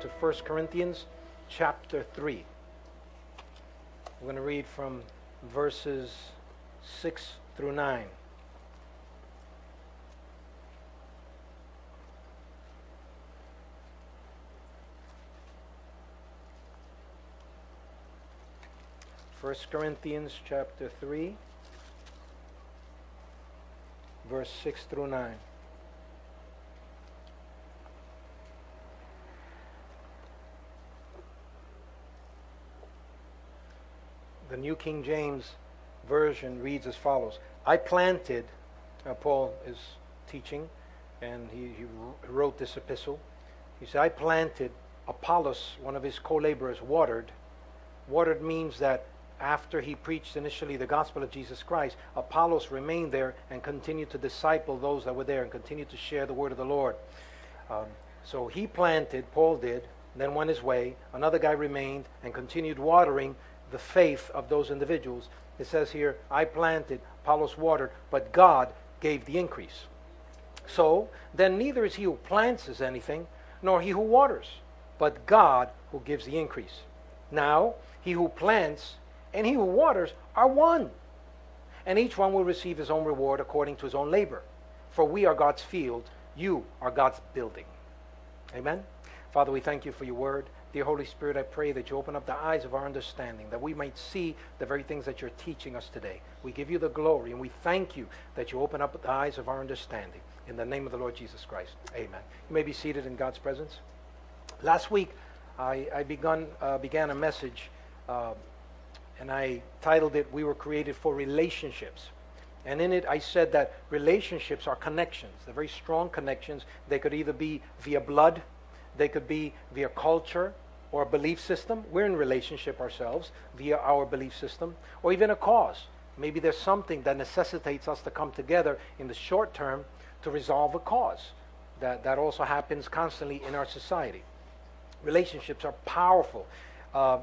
to 1 Corinthians chapter 3. We're going to read from verses 6 through 9. First Corinthians chapter 3 verse 6 through 9. The New King James Version reads as follows I planted, uh, Paul is teaching, and he, he wrote this epistle. He said, I planted, Apollos, one of his co laborers, watered. Watered means that after he preached initially the gospel of Jesus Christ, Apollos remained there and continued to disciple those that were there and continued to share the word of the Lord. Um, so he planted, Paul did, then went his way. Another guy remained and continued watering the faith of those individuals. It says here, I planted, Apollos watered, but God gave the increase. So then neither is he who plants is anything, nor he who waters, but God who gives the increase. Now, he who plants and he who waters are one. And each one will receive his own reward according to his own labor. For we are God's field, you are God's building. Amen. Father, we thank you for your word. Dear Holy Spirit, I pray that you open up the eyes of our understanding, that we might see the very things that you're teaching us today. We give you the glory, and we thank you that you open up the eyes of our understanding. In the name of the Lord Jesus Christ. Amen. You may be seated in God's presence. Last week, I, I begun, uh, began a message uh, and I titled it We Were Created for Relationships. And in it, I said that relationships are connections. They're very strong connections. They could either be via blood, they could be via culture or a belief system. We're in relationship ourselves via our belief system, or even a cause. Maybe there's something that necessitates us to come together in the short term to resolve a cause. That, that also happens constantly in our society. Relationships are powerful. Uh,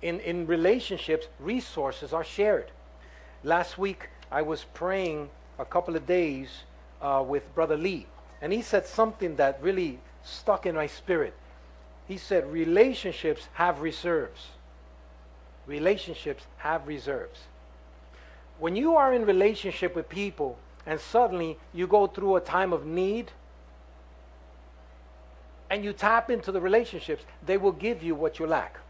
in, in relationships, resources are shared. Last week, I was praying a couple of days uh, with Brother Lee, and he said something that really stuck in my spirit. He said, Relationships have reserves. Relationships have reserves. When you are in relationship with people and suddenly you go through a time of need and you tap into the relationships, they will give you what you lack.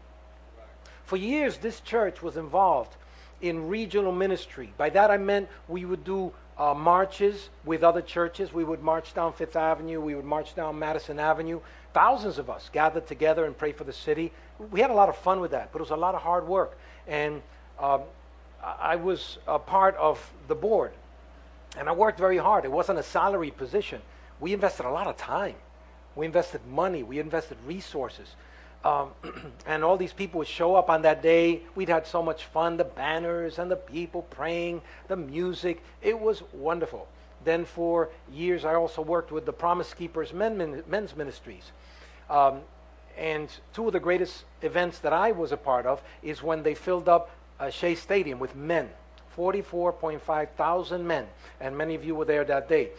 For years, this church was involved in regional ministry. By that I meant we would do uh, marches with other churches. We would march down Fifth Avenue, we would march down Madison Avenue. Thousands of us gathered together and prayed for the city. We had a lot of fun with that, but it was a lot of hard work. And um, I was a part of the board, and I worked very hard. It wasn't a salary position. We invested a lot of time, we invested money, we invested resources. Um, and all these people would show up on that day. We'd had so much fun the banners and the people praying, the music. It was wonderful. Then, for years, I also worked with the Promise Keepers men, men's ministries. Um, and two of the greatest events that I was a part of is when they filled up uh, Shea Stadium with men 44.5 thousand men. And many of you were there that day.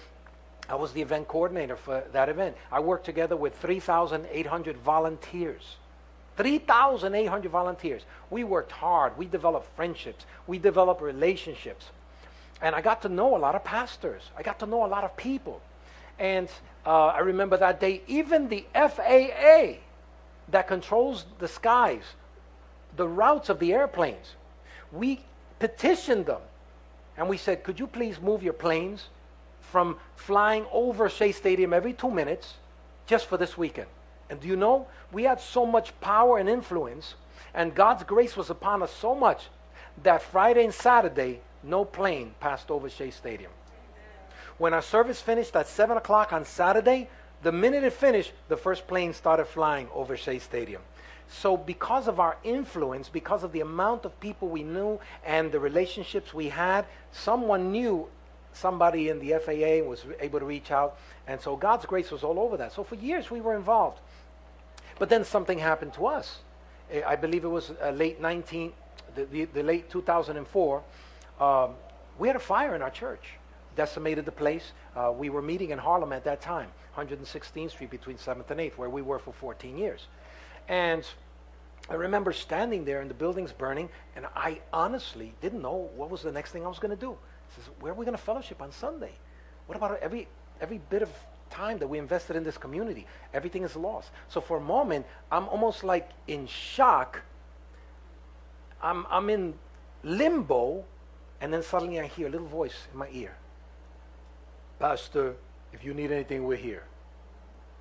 I was the event coordinator for that event. I worked together with 3,800 volunteers. 3,800 volunteers. We worked hard. We developed friendships. We developed relationships. And I got to know a lot of pastors. I got to know a lot of people. And uh, I remember that day, even the FAA that controls the skies, the routes of the airplanes, we petitioned them. And we said, Could you please move your planes from flying over Shea Stadium every two minutes just for this weekend. And do you know, we had so much power and influence, and God's grace was upon us so much that Friday and Saturday, no plane passed over Shea Stadium. When our service finished at 7 o'clock on Saturday, the minute it finished, the first plane started flying over Shea Stadium. So, because of our influence, because of the amount of people we knew and the relationships we had, someone knew somebody in the FAA was able to reach out. And so God's grace was all over that. So for years we were involved. But then something happened to us. Eh, I believe it was uh, late 19, the, the, the late 2004. Um, we had a fire in our church, decimated the place. Uh, we were meeting in Harlem at that time, 116th Street between 7th and 8th, where we were for 14 years. And I remember standing there and the building's burning, and I honestly didn't know what was the next thing I was going to do. Says, where are we going to fellowship on Sunday? What about every every bit of time that we invested in this community? Everything is lost. So for a moment, I'm almost like in shock. I'm I'm in limbo, and then suddenly I hear a little voice in my ear. Pastor, if you need anything, we're here.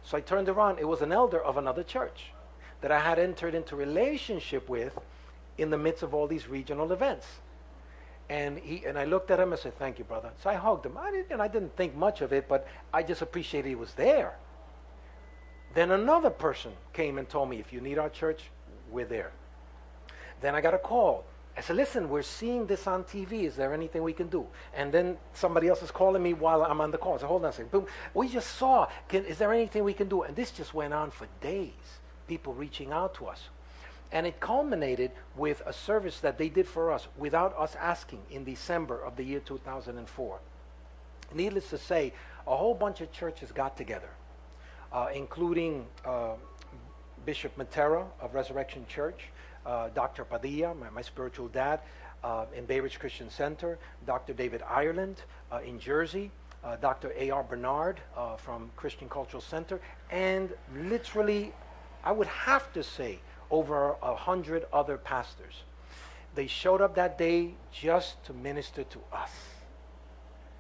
So I turned around. It was an elder of another church that I had entered into relationship with in the midst of all these regional events. And he and I looked at him and said, "Thank you, brother." So I hugged him. I didn't, and I didn't think much of it, but I just appreciated he was there. Then another person came and told me, "If you need our church, we're there." Then I got a call. I said, "Listen, we're seeing this on TV. Is there anything we can do?" And then somebody else is calling me while I'm on the call. I said, "Hold on a second. Boom. We just saw. Can, is there anything we can do?" And this just went on for days. People reaching out to us. And it culminated with a service that they did for us without us asking in December of the year 2004. Needless to say, a whole bunch of churches got together, uh, including uh, Bishop Matera of Resurrection Church, uh, Dr. Padilla, my, my spiritual dad, uh, in Bay Ridge Christian Center, Dr. David Ireland uh, in Jersey, uh, Dr. A.R. Bernard from Christian Cultural Center, and literally, I would have to say, over a hundred other pastors. They showed up that day just to minister to us.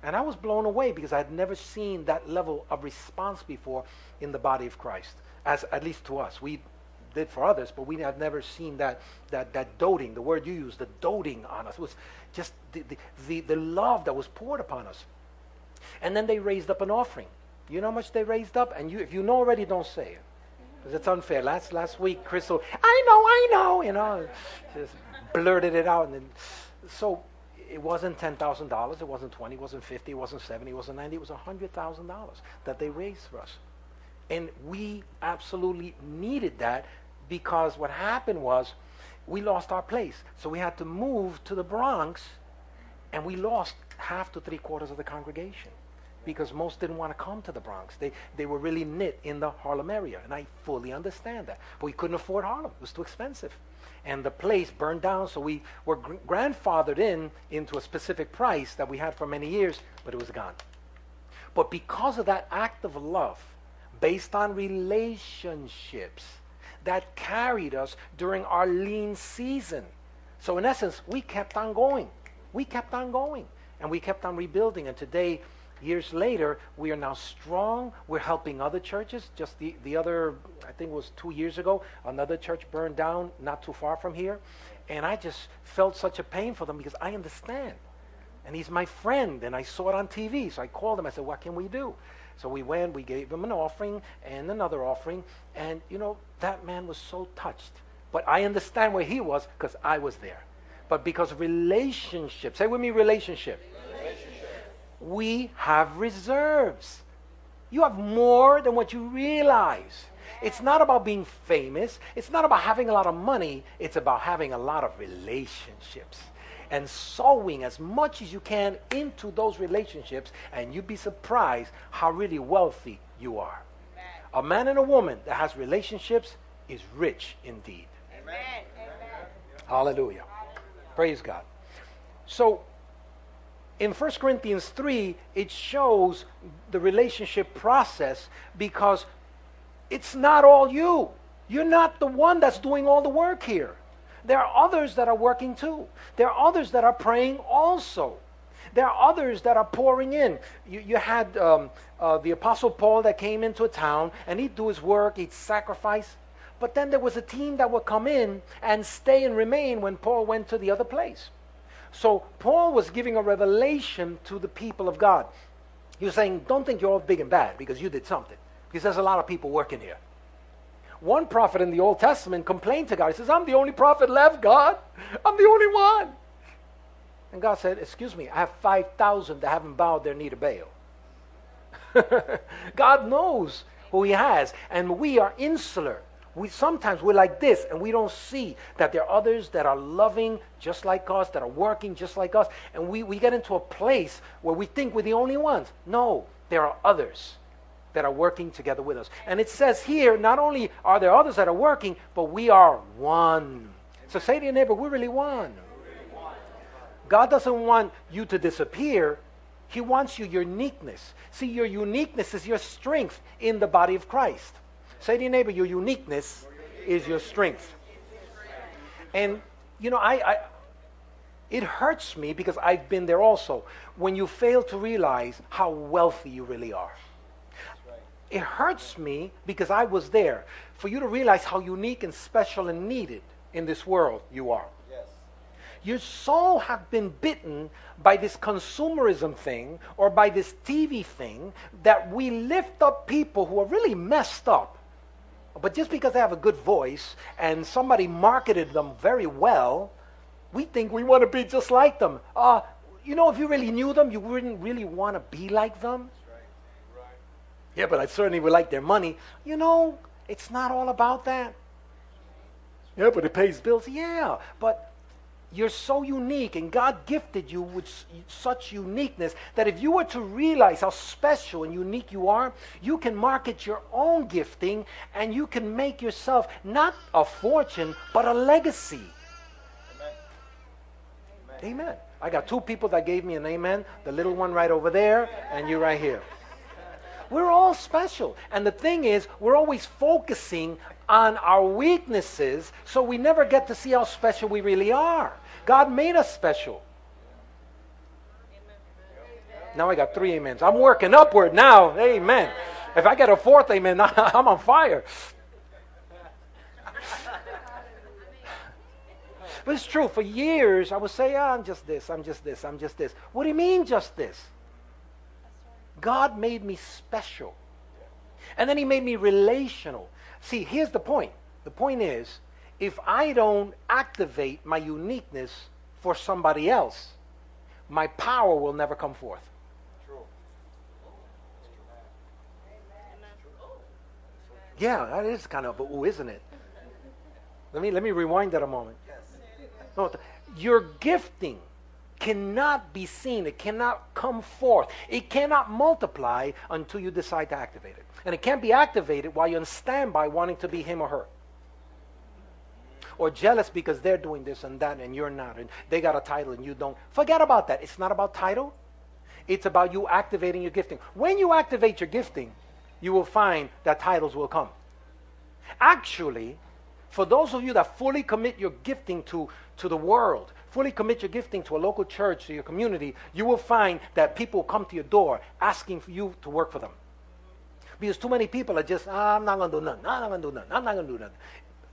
And I was blown away because I had never seen that level of response before in the body of Christ, as at least to us. We did for others, but we had never seen that that that doting, the word you used, the doting on us. It was just the, the, the, the love that was poured upon us. And then they raised up an offering. You know how much they raised up? And you if you know already, don't say it. Because it's unfair. Last last week, Crystal, I know, I know, you know, just blurted it out. And then, so it wasn't ten thousand dollars, it wasn't twenty, it wasn't fifty, it wasn't seventy, it wasn't ninety, it was hundred thousand dollars that they raised for us. And we absolutely needed that because what happened was we lost our place. So we had to move to the Bronx and we lost half to three quarters of the congregation because most didn't want to come to the Bronx. They, they were really knit in the Harlem area, and I fully understand that. But we couldn't afford Harlem. It was too expensive. And the place burned down, so we were gr- grandfathered in into a specific price that we had for many years, but it was gone. But because of that act of love, based on relationships, that carried us during our lean season. So in essence, we kept on going. We kept on going. And we kept on rebuilding. And today, Years later, we are now strong. We're helping other churches. Just the, the other, I think it was two years ago, another church burned down not too far from here. And I just felt such a pain for them because I understand. And he's my friend, and I saw it on TV. So I called him. I said, What can we do? So we went, we gave him an offering and another offering. And, you know, that man was so touched. But I understand where he was because I was there. But because relationship, say with me, relationship we have reserves. You have more than what you realize. It's not about being famous. It's not about having a lot of money. It's about having a lot of relationships and sowing as much as you can into those relationships, and you'd be surprised how really wealthy you are. Amen. A man and a woman that has relationships is rich indeed. Amen. Hallelujah. Hallelujah. Praise God. So, in 1 Corinthians 3, it shows the relationship process because it's not all you. You're not the one that's doing all the work here. There are others that are working too. There are others that are praying also. There are others that are pouring in. You, you had um, uh, the Apostle Paul that came into a town and he'd do his work, he'd sacrifice. But then there was a team that would come in and stay and remain when Paul went to the other place. So Paul was giving a revelation to the people of God. He was saying, Don't think you're all big and bad because you did something. Because there's a lot of people working here. One prophet in the Old Testament complained to God. He says, I'm the only prophet left, God. I'm the only one. And God said, Excuse me, I have 5,000 that haven't bowed their knee to Baal. God knows who He has, and we are insular we sometimes we're like this and we don't see that there are others that are loving just like us that are working just like us and we, we get into a place where we think we're the only ones no there are others that are working together with us. And it says here, not only are there others that are working, but we are one. So say to your neighbor, we're really one. God doesn't want you to disappear. He wants your uniqueness. See, your uniqueness is your strength in the body of Christ. Say to your neighbor, your uniqueness is your strength. And, you know, I, I it hurts me because I've been there also when you fail to realize how wealthy you really are. It hurts me because I was there for you to realize how unique and special and needed in this world you are. Yes. You so have been bitten by this consumerism thing or by this TV thing that we lift up people who are really messed up. But just because they have a good voice and somebody marketed them very well, we think we want to be just like them. Uh, you know, if you really knew them, you wouldn't really want to be like them. Yeah, but I certainly would like their money. You know, it's not all about that. Yeah, but it pays bills. Yeah, but you're so unique, and God gifted you with such uniqueness that if you were to realize how special and unique you are, you can market your own gifting and you can make yourself not a fortune, but a legacy. Amen. amen. I got two people that gave me an amen the little one right over there, and you right here. We're all special. And the thing is, we're always focusing on our weaknesses, so we never get to see how special we really are. God made us special. Now I got three amens. I'm working upward now. Amen. If I get a fourth amen, I'm on fire. But it's true. For years, I would say, oh, I'm just this, I'm just this, I'm just this. What do you mean, just this? God made me special. And then He made me relational. See, here's the point. The point is, if I don't activate my uniqueness for somebody else, my power will never come forth. Yeah, that is kind of ooh, isn't it? Let me let me rewind that a moment. No, your gifting cannot be seen. It cannot come forth. It cannot multiply until you decide to activate it. And it can't be activated while you're on standby wanting to be him or her. Or jealous because they're doing this and that and you're not. And they got a title and you don't. Forget about that. It's not about title. It's about you activating your gifting. When you activate your gifting, you will find that titles will come. Actually, for those of you that fully commit your gifting to, to the world, fully commit your gifting to a local church, to your community, you will find that people come to your door asking for you to work for them. Because too many people are just, ah, I'm not going to do nothing. I'm not going to do nothing. I'm not going to do nothing.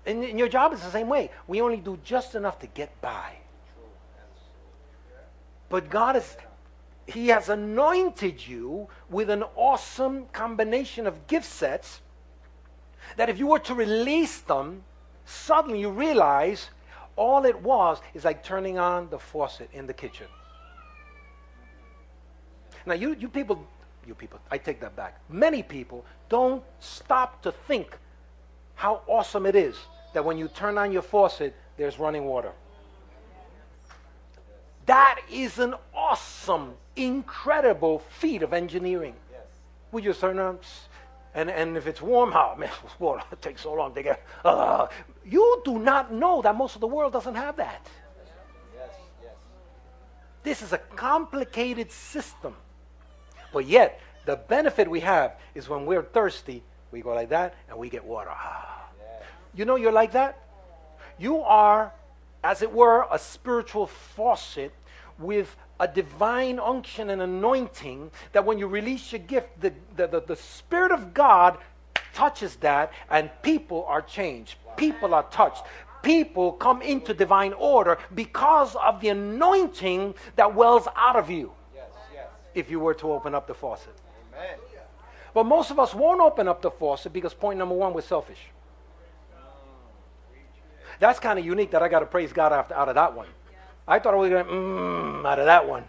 And, and your job is the same way. We only do just enough to get by. But God is, He has anointed you with an awesome combination of gift sets that if you were to release them, suddenly you realize all it was is like turning on the faucet in the kitchen. Now, you, you people, you people, I take that back. Many people don't stop to think how awesome it is that when you turn on your faucet, there's running water. That is an awesome, incredible feat of engineering. Yes. We just turn on, and, and if it's warm, oh man, water it takes so long to get. Uh, you do not know that most of the world doesn't have that. Yes, yes. This is a complicated system. But yet, the benefit we have is when we're thirsty, we go like that and we get water. You know you're like that? You are, as it were, a spiritual faucet with a divine unction and anointing that when you release your gift, the, the, the, the Spirit of God touches that and people are changed. People are touched. People come into divine order because of the anointing that wells out of you. Yes, yes. If you were to open up the faucet. Amen. But most of us won't open up the faucet because point number one, we're selfish. That's kind of unique that I got to praise God after, out of that one. I thought I was going to, mmm, out of that one.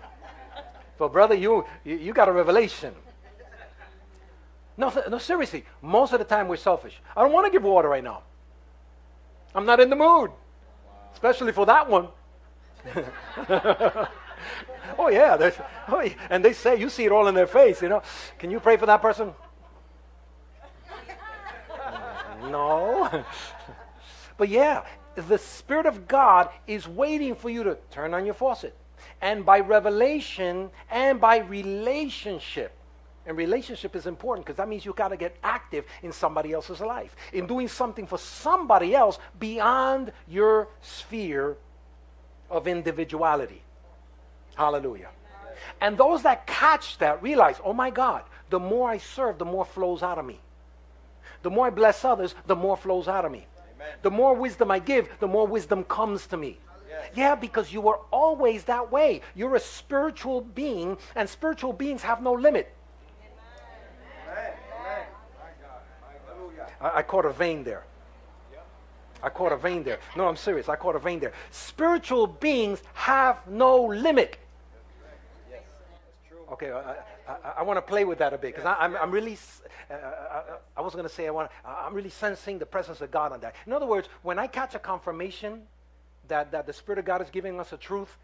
But brother, you, you, you got a revelation. No, no, seriously. Most of the time we're selfish. I don't want to give water right now. I'm not in the mood, especially for that one. oh yeah, oh, yeah. and they say you see it all in their face. You know, can you pray for that person? no. but yeah, the Spirit of God is waiting for you to turn on your faucet. And by revelation and by relationship, and relationship is important because that means you got to get active in somebody else's life, in doing something for somebody else beyond your sphere of individuality. Hallelujah. And those that catch that realize, oh my God, the more I serve, the more flows out of me. The more I bless others, the more flows out of me. Amen. The more wisdom I give, the more wisdom comes to me. Yes. Yeah, because you were always that way. You're a spiritual being, and spiritual beings have no limit. I, I caught a vein there. I caught a vein there. No, I'm serious. I caught a vein there. Spiritual beings have no limit. Okay, I, I, I want to play with that a bit because I'm, I'm really, uh, I, I was going to say I want. I'm really sensing the presence of God on that. In other words, when I catch a confirmation that, that the Spirit of God is giving us a truth,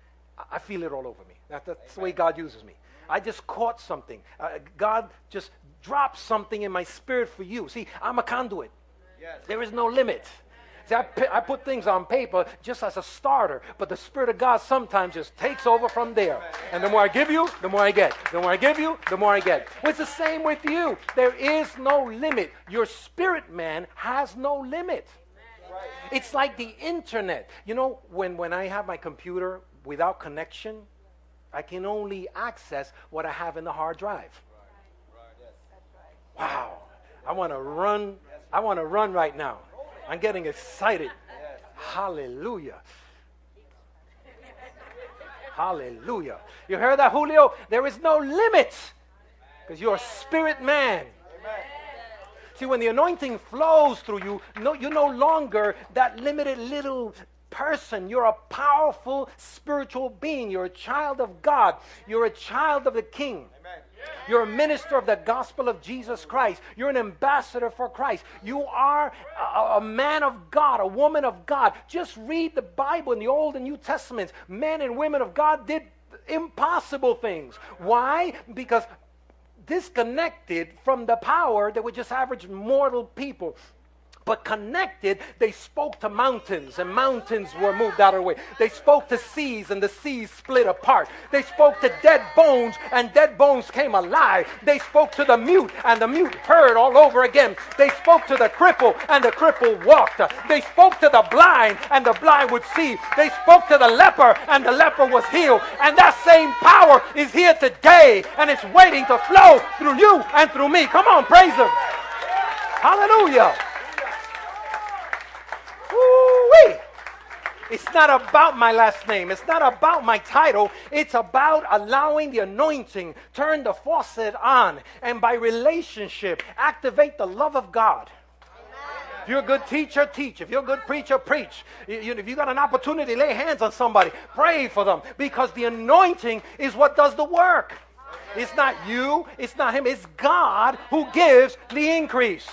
I feel it all over me. That, that's the way God uses me. I just caught something. Uh, God just dropped something in my spirit for you. See, I'm a conduit. Yes. There is no limit. See, I, I put things on paper just as a starter, but the Spirit of God sometimes just takes over from there. And the more I give you, the more I get. The more I give you, the more I get. Well, it's the same with you. There is no limit. Your spirit man has no limit. It's like the internet. You know, when, when I have my computer without connection, I can only access what I have in the hard drive. Wow. I want to run. I want to run right now. I'm getting excited. Hallelujah. Hallelujah. You heard that, Julio? There is no limit because you're a spirit man. See, when the anointing flows through you, no, you're no longer that limited little person. You're a powerful spiritual being. You're a child of God. You're a child of the King. Amen. You're a minister of the gospel of Jesus Christ. You're an ambassador for Christ. You are a, a, man of God, a woman of God. Just read the Bible in the Old and New Testaments. Men and women of God did impossible things. Why? Because disconnected from the power that were just average mortal people but connected, they spoke to mountains, and mountains were moved out of the way. They spoke to seas, and the seas split apart. They spoke to dead bones, and dead bones came alive. They spoke to the mute, and the mute heard all over again. They spoke to the cripple, and the cripple walked. They spoke to the blind, and the blind would see. They spoke to the leper, and the leper was healed. And that same power is here today, and it's waiting to flow through you and through me. Come on, praise Him. Hallelujah. Woo-wee. It's not about my last name. It's not about my title. It's about allowing the anointing, turn the faucet on, and by relationship, activate the love of God. If you're a good teacher, teach. If you're a good preacher, preach. If you got an opportunity, lay hands on somebody, pray for them, because the anointing is what does the work. It's not you, it's not him, it's God who gives the increase.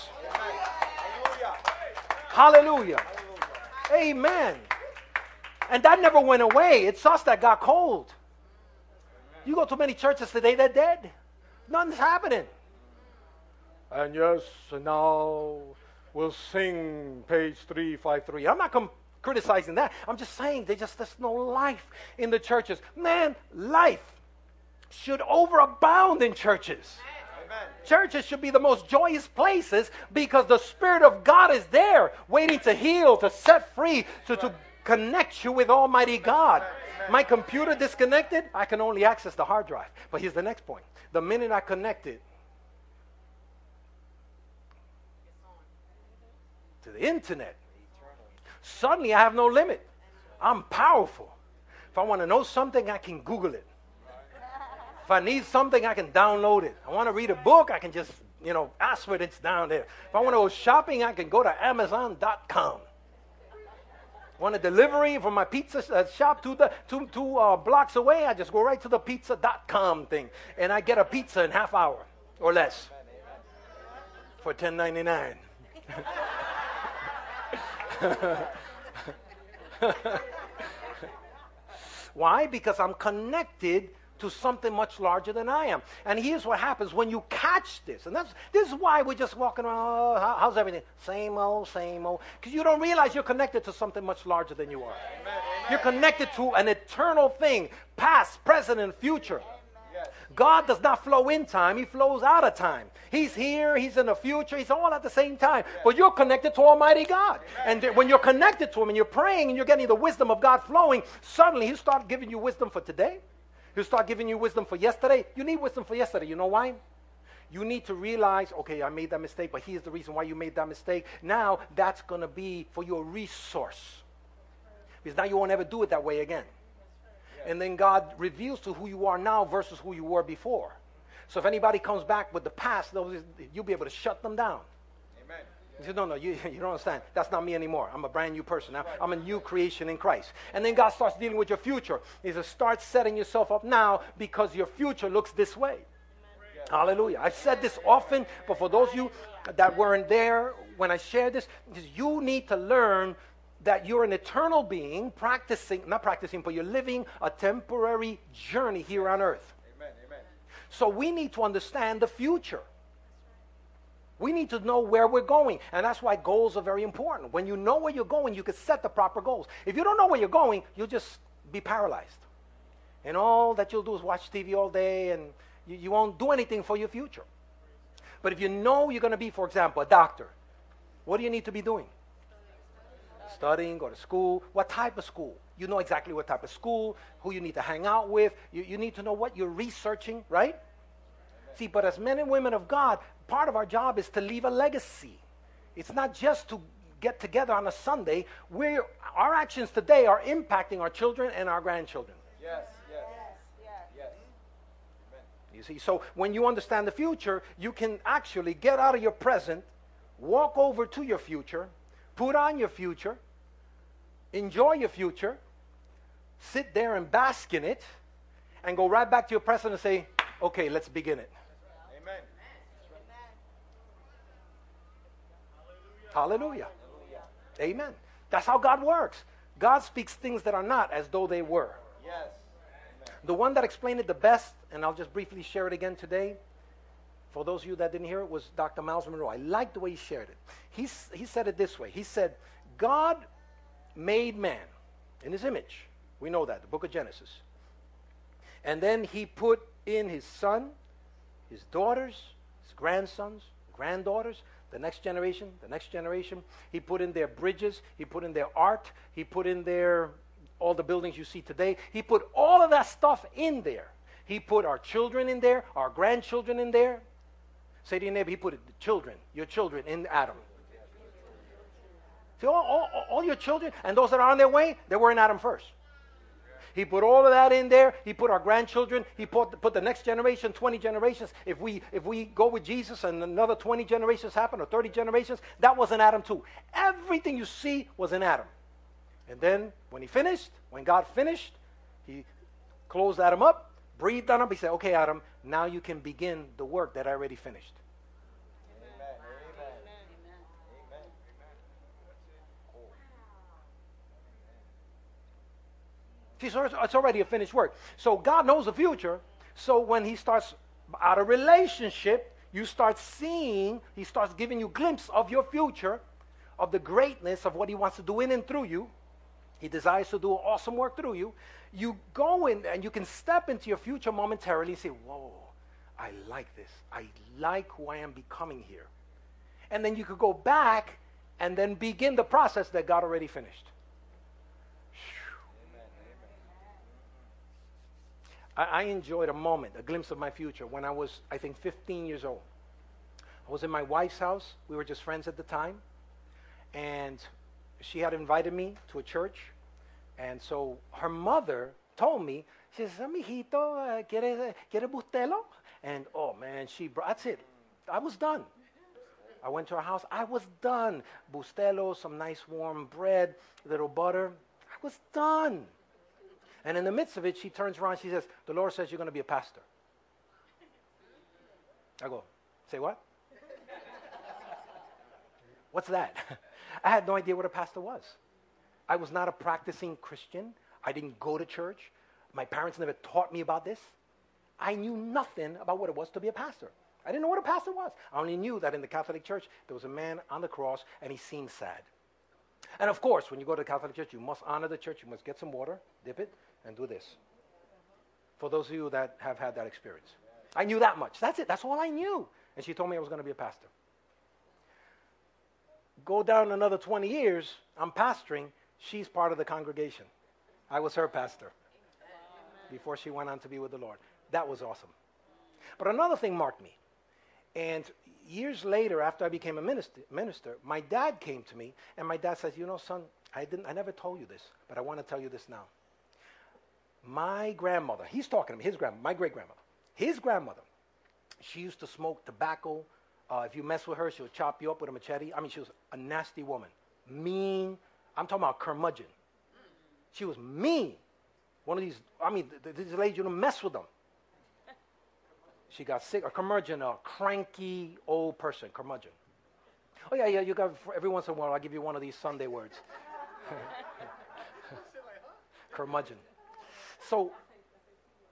Hallelujah. Amen. And that never went away. It's us that got cold. You go to many churches today, they're dead. Nothing's happening. And yes, now we'll sing page 353. I'm not com- criticizing that. I'm just saying they just there's no life in the churches. Man, life should overabound in churches. Churches should be the most joyous places because the Spirit of God is there waiting to heal, to set free, to, to connect you with Almighty God. My computer disconnected, I can only access the hard drive. But here's the next point. The minute I connect it to the internet, suddenly I have no limit. I'm powerful. If I want to know something, I can Google it. If I need something, I can download it. I want to read a book, I can just, you know, ask for it, it's down there. If I want to go shopping, I can go to Amazon.com. Want a delivery from my pizza uh, shop two, two, two uh, blocks away? I just go right to the pizza.com thing and I get a pizza in half hour or less for ten ninety nine. Why? Because I'm connected to something much larger than I am. And here's what happens when you catch this. And that's, this is why we're just walking around, oh, how, how's everything? Same old, same old. Because you don't realize you're connected to something much larger than you are. Amen. You're connected to an eternal thing, past, present, and future. God does not flow in time, He flows out of time. He's here, He's in the future, He's all at the same time. But you're connected to Almighty God. And when you're connected to Him and you're praying and you're getting the wisdom of God flowing, suddenly He starts giving you wisdom for today. He'll start giving you wisdom for yesterday. You need wisdom for yesterday. You know why? You need to realize, okay, I made that mistake, but here's the reason why you made that mistake. Now that's going to be for your resource. Because now you won't ever do it that way again and then God reveals to who you are now versus who you were before. So if anybody comes back with the past, you'll be able to shut them down. Amen. You no, no, you, you don't understand. That's not me anymore. I'm a brand new person now. I'm a new creation in Christ. And then God starts dealing with your future. He says, start setting yourself up now because your future looks this way. Amen. Hallelujah. I've said this often, but for those of you that weren't there when I shared this, you need to learn that you're an eternal being practicing, not practicing, but you're living a temporary journey here on earth. Amen, amen. So we need to understand the future. We need to know where we're going. And that's why goals are very important. When you know where you're going, you can set the proper goals. If you don't know where you're going, you'll just be paralyzed. And all that you'll do is watch TV all day and you, you won't do anything for your future. But if you know you're going to be, for example, a doctor, what do you need to be doing? studying, go to school. What type of school? You know exactly what type of school, who you need to hang out with. You, you need to know what you're researching, right? See, but as men and women of God, part of our job is to leave a legacy. It's not just to get together on a Sunday. We're, our actions today are impacting our children and our grandchildren. Yes, yes, yes, yes. You see, so when you understand the future, you can actually get out of your present, walk over to your future, put on your future, enjoy your future, sit there and bask in it, and go right back to your present and say, okay, let's begin it. Hallelujah. Amen. That's how God works. God speaks things that are not as though they were. Yes. The one that explained it the best, and I'll just briefly share it again today, for those of you that didn't hear it, was Dr. Myles Munroe. I like the way he shared it. He, he said it this way He said, God made man in his image. We know that, the book of Genesis. And then he put in his son, his daughters, his grandsons, granddaughters, the next generation, the next generation. He put in their bridges, he put in their art, he put in their all the buildings you see today. He put all of that stuff in there. He put our children in there, our grandchildren in there. Say to your neighbor, he put the children, your children in Adam. See, all, all, all your children and those that are on their way, they were in Adam first. He put all of that in there. He put our grandchildren. He put, put the next generation, 20 generations. If we, if we go with Jesus and another 20 generations happen or 30 generations, that was in Adam too. Everything you see was in Adam. And then when he finished, when God finished, he closed Adam up, breathed on him. He said, Okay, Adam, now you can begin the work that I already finished. It's already a finished work. So God knows the future. So when He starts out of relationship, you start seeing, He starts giving you glimpse of your future, of the greatness of what He wants to do in and through you. He desires to do awesome work through you. You go in and you can step into your future momentarily and say, Whoa, I like this. I like who I am becoming here. And then you could go back and then begin the process that God already finished. I, I enjoyed a moment, a glimpse of my future when I was, I think, 15 years old. I was in my wife's house. We were just friends at the time. And she had invited me to a church. And so her mother told me, she says, mijito, uh, ¿quiere, ¿quiere bustelo? And oh man, she brought, that's it. I was done. I went to her house. I was done. Bustelo, some nice warm bread, a little butter. I was done. And in the midst of it, she turns around. She says, The Lord says you're going to be a pastor. I go, Say what? What's that? I had no idea what a pastor was. I was not a practicing Christian. I didn't go to church. My parents never taught me about this. I knew nothing about what it was to be a pastor. I didn't know what a pastor was. I only knew that in the Catholic Church there was a man on the cross and he seemed sad. And of course, when you go to the Catholic Church, you must honor the church. You must get some water, dip it, and do this. For those of you that have had that experience, I knew that much. That's it. That's all I knew. And she told me I was going to be a pastor. Go down another 20 years, I'm pastoring. She's part of the congregation. I was her pastor before she went on to be with the Lord. That was awesome. But another thing marked me. And years later, after I became a minister, minister, my dad came to me, and my dad says, "You know, son, I didn't, I never told you this, but I want to tell you this now. My grandmother, he's talking to me, his grandmother, my great grandmother, his grandmother, she used to smoke tobacco. Uh, if you mess with her, she'll chop you up with a machete. I mean, she was a nasty woman, mean. I'm talking about curmudgeon. She was mean. One of these, I mean, th- th- these ladies, you don't mess with them. She got sick. A curmudgeon, a cranky old person, curmudgeon. Oh, yeah, yeah, you got, every once in a while, I'll give you one of these Sunday words. curmudgeon. So,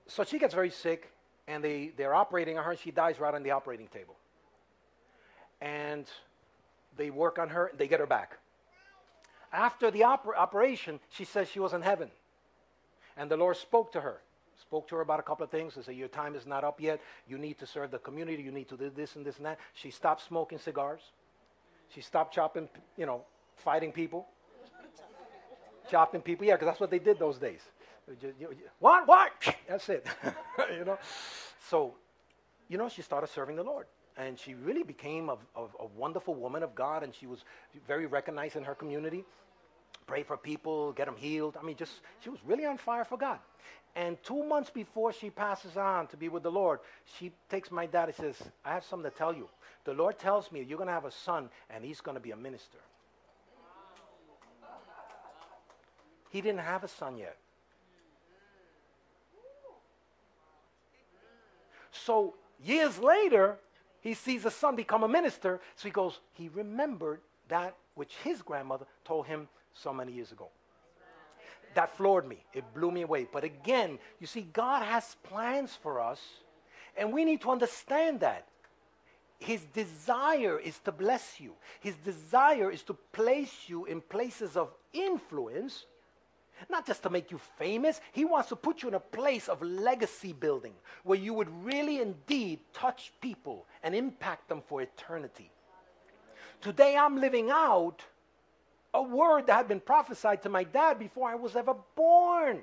so she gets very sick, and they, they're operating on her, and she dies right on the operating table. And they work on her, they get her back. After the oper- operation, she says she was in heaven. And the Lord spoke to her spoke to her about a couple of things. He said, Your time is not up yet. You need to serve the community. You need to do this and this and that. She stopped smoking cigars. She stopped chopping, you know, fighting people. chopping people. Yeah, because that's what they did those days. What? What? That's it. you know? So, you know, she started serving the Lord. And she really became a, a, a wonderful woman of God, and she was very recognized in her community pray for people, get them healed. I mean, just, she was really on fire for God. And two months before she passes on to be with the Lord, she takes my dad and says, I have something to tell you. The Lord tells me you're going to have a son, and he's going to be a minister. He didn't have a son yet. So years later, he sees a son become a minister. So he goes, he remembered that which his grandmother told him so many years ago. That floored me. It blew me away. But again, you see, God has plans for us, and we need to understand that. His desire is to bless you. His desire is to place you in places of influence, not just to make you famous. He wants to put you in a place of legacy building where you would really indeed touch people and impact them for eternity. Today I'm living out a word that had been prophesied to my dad before I was ever born.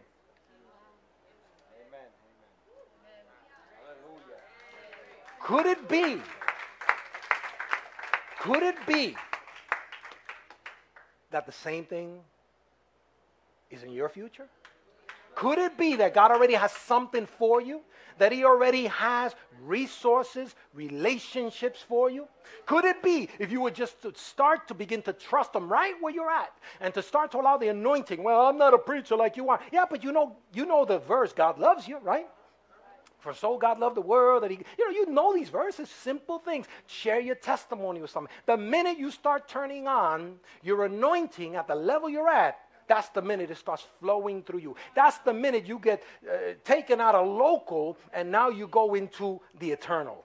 Amen. Could it be? Could it be that the same thing is in your future? Could it be that God already has something for you? That He already has resources, relationships for you? Could it be if you would just to start to begin to trust Him right where you're at and to start to allow the anointing? Well, I'm not a preacher like you are. Yeah, but you know, you know the verse, God loves you, right? For so God loved the world that He, you know, you know these verses, simple things. Share your testimony with someone. The minute you start turning on your anointing at the level you're at, that's the minute it starts flowing through you. That's the minute you get uh, taken out of local and now you go into the eternal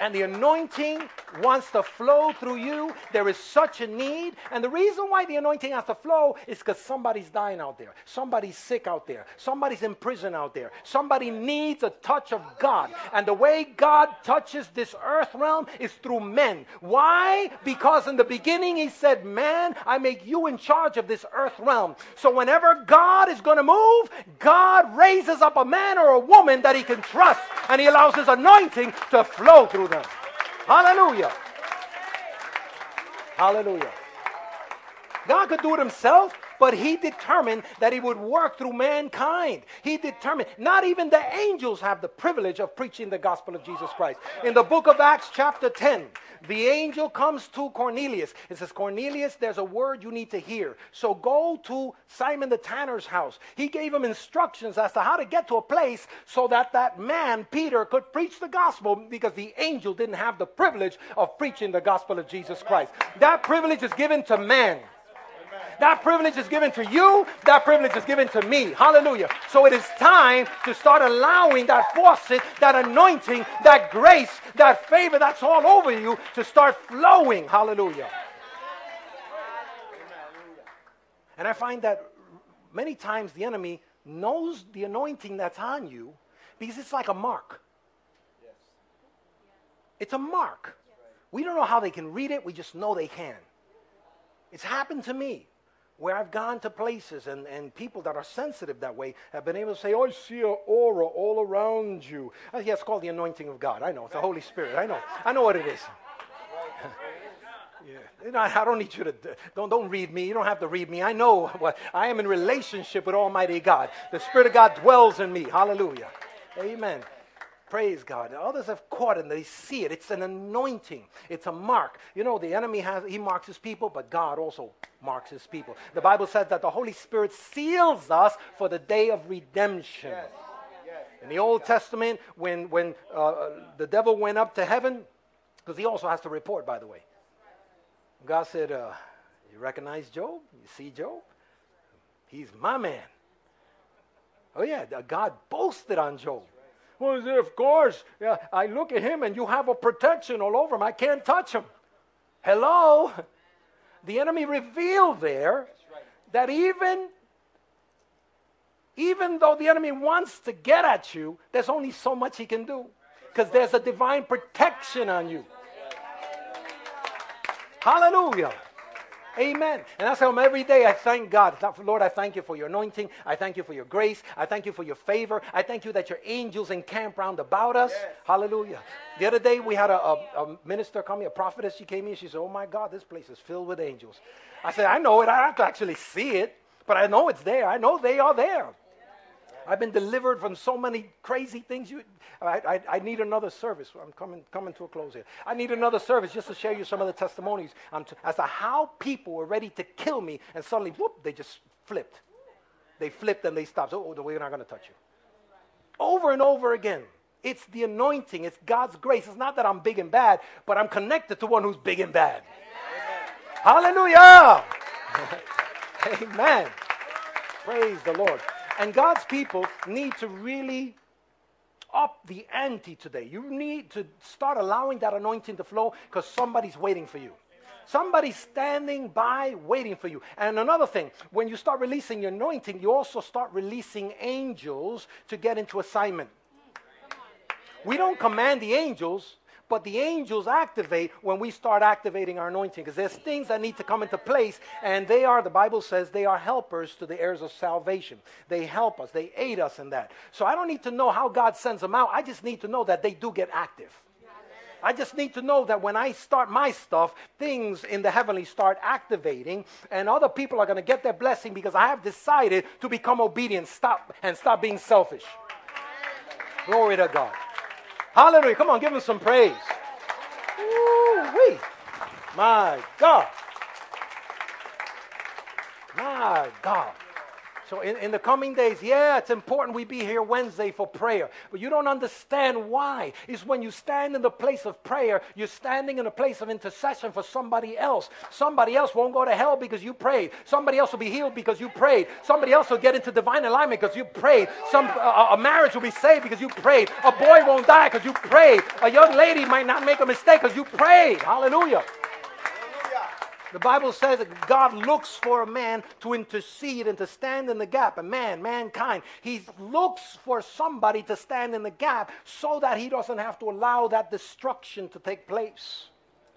and the anointing wants to flow through you. There is such a need. And the reason why the anointing has to flow is because somebody's dying out there. Somebody's sick out there. Somebody's in prison out there. Somebody needs a touch of God. And the way God touches this earth realm is through men. Why? Because in the beginning he said, Man, I make you in charge of this earth realm. So whenever God is going to move, God raises up a man or a woman that he can trust. And he allows his anointing to flow through them. Hallelujah. Hallelujah. God could do it himself, but he determined that he would work through mankind. He determined, not even the angels have the privilege of preaching the gospel of Jesus Christ. In the book of Acts, chapter 10, the angel comes to Cornelius. It says, Cornelius, there's a word you need to hear. So go to Simon the tanner's house. He gave him instructions as to how to get to a place so that that man, Peter, could preach the gospel because the angel didn't have the privilege of preaching the gospel of Jesus Christ. That privilege is given to man. That privilege is given to you. That privilege is given to me. Hallelujah. So it is time to start allowing that faucet, that anointing, that grace, that favor that's all over you to start flowing. Hallelujah. And I find that many times the enemy knows the anointing that's on you because it's like a mark. It's a mark. We don't know how they can read it, we just know they can. It's happened to me where I've gone to places and, and people that are sensitive that way have been able to say, Oh, I see an aura all around you. Uh, yeah, it's called the anointing of God. I know. It's the Holy Spirit. I know. I know what it is. yeah. You know, I don't need you to, don't, don't read me. You don't have to read me. I know what, I am in relationship with Almighty God. The Spirit of God dwells in me. Hallelujah. Amen. Praise God. Others have caught it and they see it. It's an anointing. It's a mark. You know, the enemy has he marks his people, but God also marks his people. The Bible says that the Holy Spirit seals us for the day of redemption. Yes. Yes. In the Old Testament, when when uh, the devil went up to heaven, because he also has to report, by the way. God said, uh, "You recognize Job? You see Job? He's my man." Oh yeah, God boasted on Job. Well, of course, yeah, I look at him and you have a protection all over him. I can't touch him. Hello? The enemy revealed there that even even though the enemy wants to get at you, there's only so much he can do because there's a divine protection on you. Hallelujah. Amen. And I tell him every day, I thank God. Lord, I thank you for your anointing. I thank you for your grace. I thank you for your favor. I thank you that your angels encamp round about us. Yes. Hallelujah. The other day, we had a, a, a minister come here, a prophetess. She came in. She said, Oh my God, this place is filled with angels. I said, I know it. I have to actually see it, but I know it's there. I know they are there. I've been delivered from so many crazy things. You, I, I, I, need another service. I'm coming, coming to a close here. I need another service just to share you some of the testimonies as to how people were ready to kill me, and suddenly, whoop, they just flipped. They flipped and they stopped. Oh, we're not going to touch you. Over and over again. It's the anointing. It's God's grace. It's not that I'm big and bad, but I'm connected to one who's big and bad. Amen. Hallelujah. Amen. Praise the Lord. And God's people need to really up the ante today. You need to start allowing that anointing to flow because somebody's waiting for you. Somebody's standing by waiting for you. And another thing, when you start releasing your anointing, you also start releasing angels to get into assignment. We don't command the angels, but the angels activate when we start activating our anointing because there's things that need to come into place, and they are, the Bible says, they are helpers to the heirs of salvation. They help us, they aid us in that. So I don't need to know how God sends them out, I just need to know that they do get active. I just need to know that when I start my stuff, things in the heavenly start activating, and other people are going to get their blessing because I have decided to become obedient, stop and stop being selfish. Glory to God. Hallelujah. Come on, give him some praise. Woo-wee. My God. My God. So in, in the coming days, yeah, it's important we be here Wednesday for prayer. But you don't understand why. It's when you stand in the place of prayer, you're standing in a place of intercession for somebody else. Somebody else won't go to hell because you prayed. Somebody else will be healed because you prayed. Somebody else will get into divine alignment because you prayed. Some a marriage will be saved because you prayed. A boy won't die because you prayed. A young lady might not make a mistake because you prayed. Hallelujah. The Bible says that God looks for a man to intercede and to stand in the gap. A man, mankind. He looks for somebody to stand in the gap so that he doesn't have to allow that destruction to take place.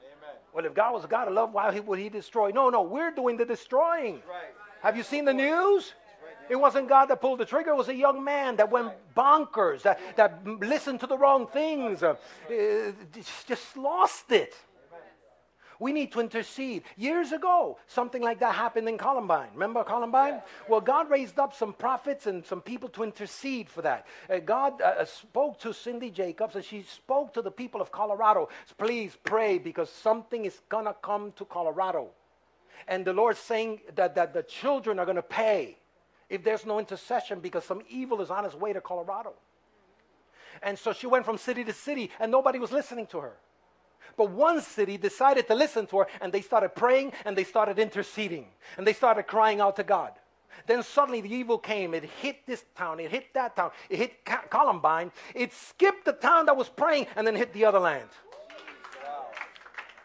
Amen. Well, if God was a God of love, why would he destroy? No, no, we're doing the destroying. Right. Have you seen the news? It wasn't God that pulled the trigger. It was a young man that went bonkers, that, that listened to the wrong things, uh, just lost it. We need to intercede. Years ago, something like that happened in Columbine. Remember Columbine? Yeah. Well, God raised up some prophets and some people to intercede for that. Uh, God uh, uh spoke to Cindy Jacobs and she spoke to the people of Colorado. Please pray because something is going to come to Colorado. And the Lord's saying that, that the children are going to pay if there's no intercession because some evil is on its way to Colorado. And so she went from city to city and nobody was listening to her. But one city decided to listen to her and they started praying and they started interceding and they started crying out to God. Then suddenly the evil came. It hit this town. It hit that town. It hit Columbine. It skipped the town that was praying and then hit the other land.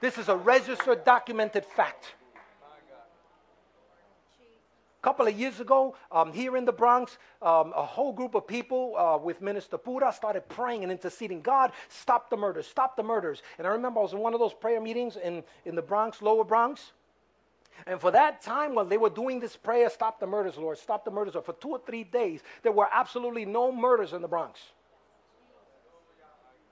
This is a registered, documented fact. A couple of years ago, um, here in the Bronx, um, a whole group of people uh, with Minister Pura started praying and interceding. God, stop the murders, stop the murders. And I remember I was in one of those prayer meetings in, in the Bronx, lower Bronx. And for that time, while they were doing this prayer, stop the murders, Lord, stop the murders, for two or three days, there were absolutely no murders in the Bronx.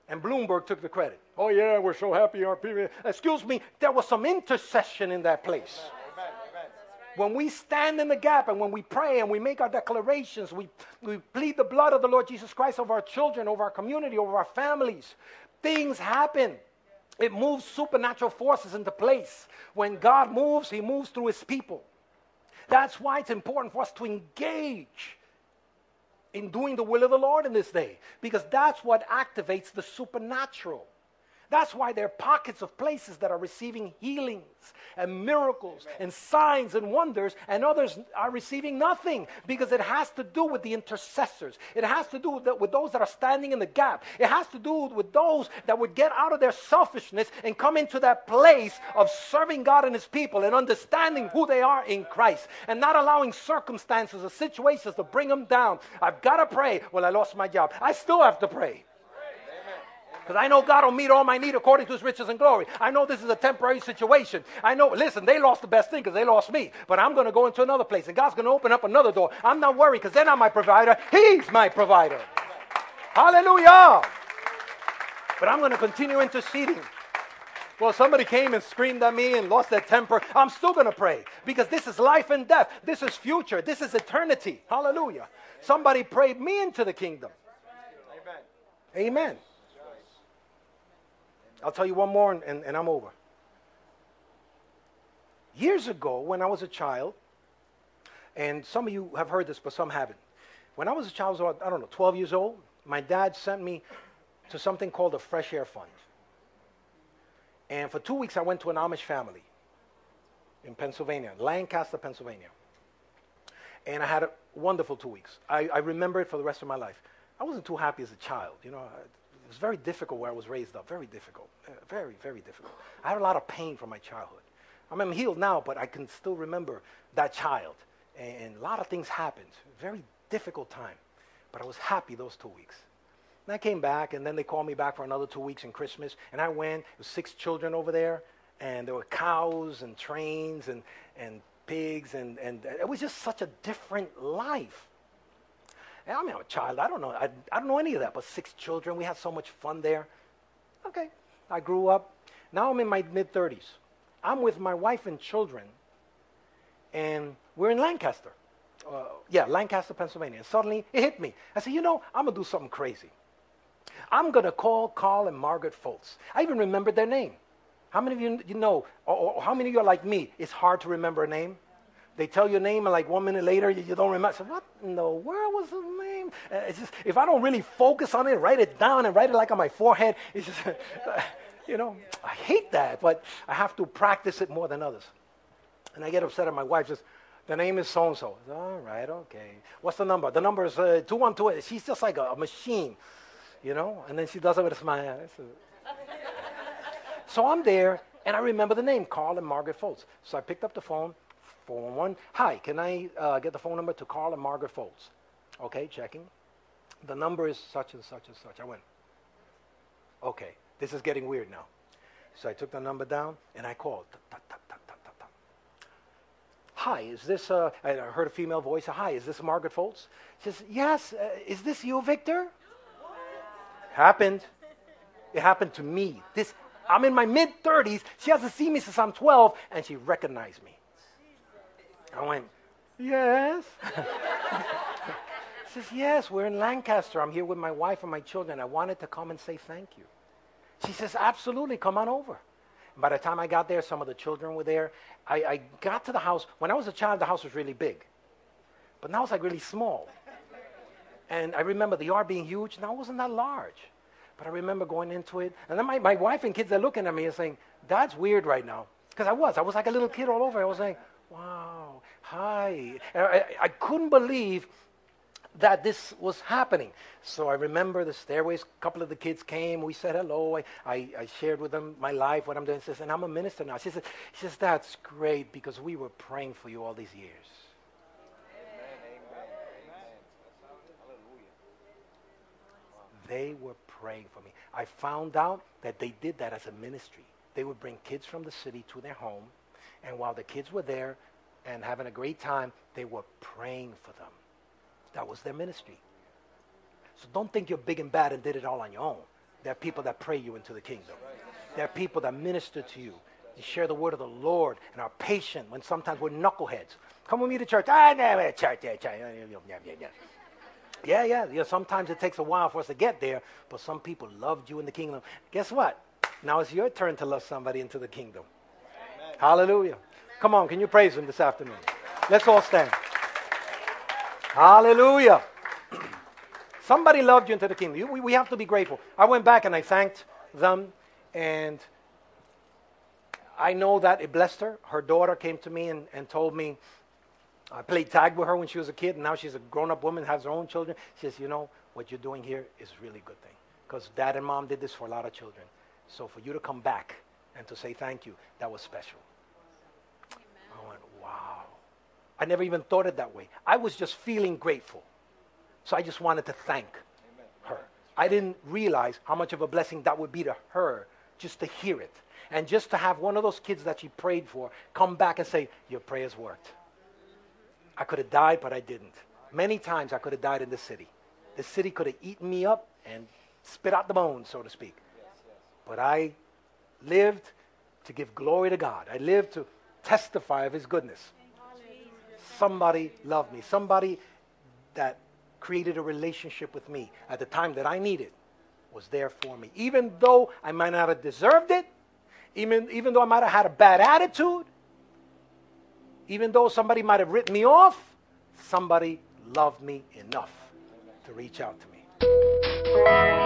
And Bloomberg took the credit. Oh, yeah, we're so happy our people. Excuse me, there was some intercession in that place. When we stand in the gap and when we pray and we make our declarations, we, we plead the blood of the Lord Jesus Christ over our children, over our community, over our families, things happen. It moves supernatural forces into place. When God moves, He moves through His people. That's why it's important for us to engage in doing the will of the Lord in this day, because that's what activates the supernatural. That's why there are pockets of places that are receiving healings and miracles and signs and wonders, and others are receiving nothing because it has to do with the intercessors. It has to do with those that are standing in the gap. It has to do with those that would get out of their selfishness and come into that place of serving God and His people and understanding who they are in Christ and not allowing circumstances or situations to bring them down. I've got to pray. Well, I lost my job. I still have to pray. Because I know God will meet all my need according to his riches and glory. I know this is a temporary situation. I know, listen, they lost the best thing because they lost me. But I'm going to go into another place and God's going to open up another door. I'm not worried because they're not my provider. He's my provider. Hallelujah. But I'm going to continue interceding. Well, somebody came and screamed at me and lost their temper. I'm still going to pray because this is life and death. This is future. This is eternity. Hallelujah. Somebody prayed me into the kingdom. Amen. Amen. I'll tell you one more and, and, and I'm over. Years ago, when I was a child, and some of you have heard this, but some haven't. When I was a child, I was, I don't know, 12 years old, my dad sent me to something called the Fresh Air Fund. And for two weeks, I went to an Amish family in Pennsylvania, Lancaster, Pennsylvania. And I had a wonderful two weeks. I, I remember it for the rest of my life. I wasn't too happy as a child. You know, was very difficult where I was raised up. Very difficult. Uh, very, very difficult. I had a lot of pain from my childhood. I mean, I'm healed now, but I can still remember that child. And, and a lot of things happened. Very difficult time. But I was happy those two weeks. And I came back, and then they called me back for another two weeks in Christmas. And I went. There was six children over there, and there were cows and trains and, and pigs, and, and it was just such a different life. I mean, I'm a child. I don't know. I, I don't know any of that. But six children. We had so much fun there. Okay. I grew up. Now I'm in my mid 30s. I'm with my wife and children, and we're in Lancaster. Uh, yeah, Lancaster, Pennsylvania. And suddenly it hit me. I said, you know, I'm going to do something crazy. I'm going to call Carl and Margaret Foltz. I even remembered their name. How many of you, you know, or, or how many of you are like me? It's hard to remember a name. They tell your name, and like one minute later, you, you don't remember. So what in the world was his name? Uh, it's just, if I don't really focus on it, write it down and write it like on my forehead, it's just, you know, I hate that, but I have to practice it more than others. And I get upset at my wife. Just, the name is so and so. All right, okay. What's the number? The number is uh, 212. She's just like a, a, machine, you know? And then she does it with a smile. so I'm there, and I remember the name, Carl and Margaret Foltz. So I picked up the phone, 411. Hi, can I uh, get the phone number to Carl and Margaret Foltz? Okay, checking. The number is such and such and such. I went, okay, this is getting weird now. So I took the number down and I called. Hi, is this, uh, I heard a female voice. Hi, is this Margaret Foltz? She says, yes, uh, is this you, Victor? Happened. It happened to me. This, I'm in my mid 30s. She hasn't seen me since I'm 12, and she recognized me. I went, Yes. She says, Yes, we're in Lancaster. I'm here with my wife and my children. I wanted to come and say thank you. She says, Absolutely, come on over. by the time I got there, some of the children were there. I, I got to the house. When I was a child, the house was really big. But now it's like really small. And I remember the yard being huge. Now it wasn't that large. But I remember going into it, and then my, my wife and kids are looking at me and saying, That's weird right now. Because I was. I was like a little kid all over. I was saying, Wow, hi. I, I couldn't believe that this was happening. So I remember the stairways. A couple of the kids came. We said hello. I, I, I shared with them my life, what I'm doing. She says, and I'm a minister now. She says, she says, that's great because we were praying for you all these years. They were praying for me. I found out that they did that as a ministry. They would bring kids from the city to their home, and while the kids were there and having a great time, they were praying for them. That was their ministry. So don't think you're big and bad and did it all on your own. There are people that pray you into the kingdom. There are people that minister to you. They share the word of the Lord and are patient when sometimes we're knuckleheads. Come with me to church. Ah, no, church, church. Yeah, yeah, yeah. Sometimes it takes a while for us to get there, but some people loved you in the kingdom. Guess what? Now it's your turn to love somebody into the kingdom. Hallelujah. Come on, can you praise him this afternoon? Let's all stand. Hallelujah. Somebody loved you into the kingdom. We, we have to be grateful. I went back and I thanked them, and I know that it blessed her. Her daughter came to me and, and told me, I played tag with her when she was a kid, and now she's a grown up woman, has her own children. She says, You know, what you're doing here is a really good thing. Because dad and mom did this for a lot of children. So for you to come back and to say thank you, that was special. Wow. I never even thought it that way. I was just feeling grateful. So I just wanted to thank her. I didn't realize how much of a blessing that would be to her just to hear it. And just to have one of those kids that she prayed for come back and say, Your prayers worked. I could have died, but I didn't. Many times I could have died in the city. The city could have eaten me up and spit out the bones, so to speak. But I lived to give glory to God. I lived to testify of His goodness somebody loved me, somebody that created a relationship with me at the time that I needed was there for me. Even though I might not have deserved it, even, even though I might have had a bad attitude, even though somebody might have written me off, somebody loved me enough to reach out to me.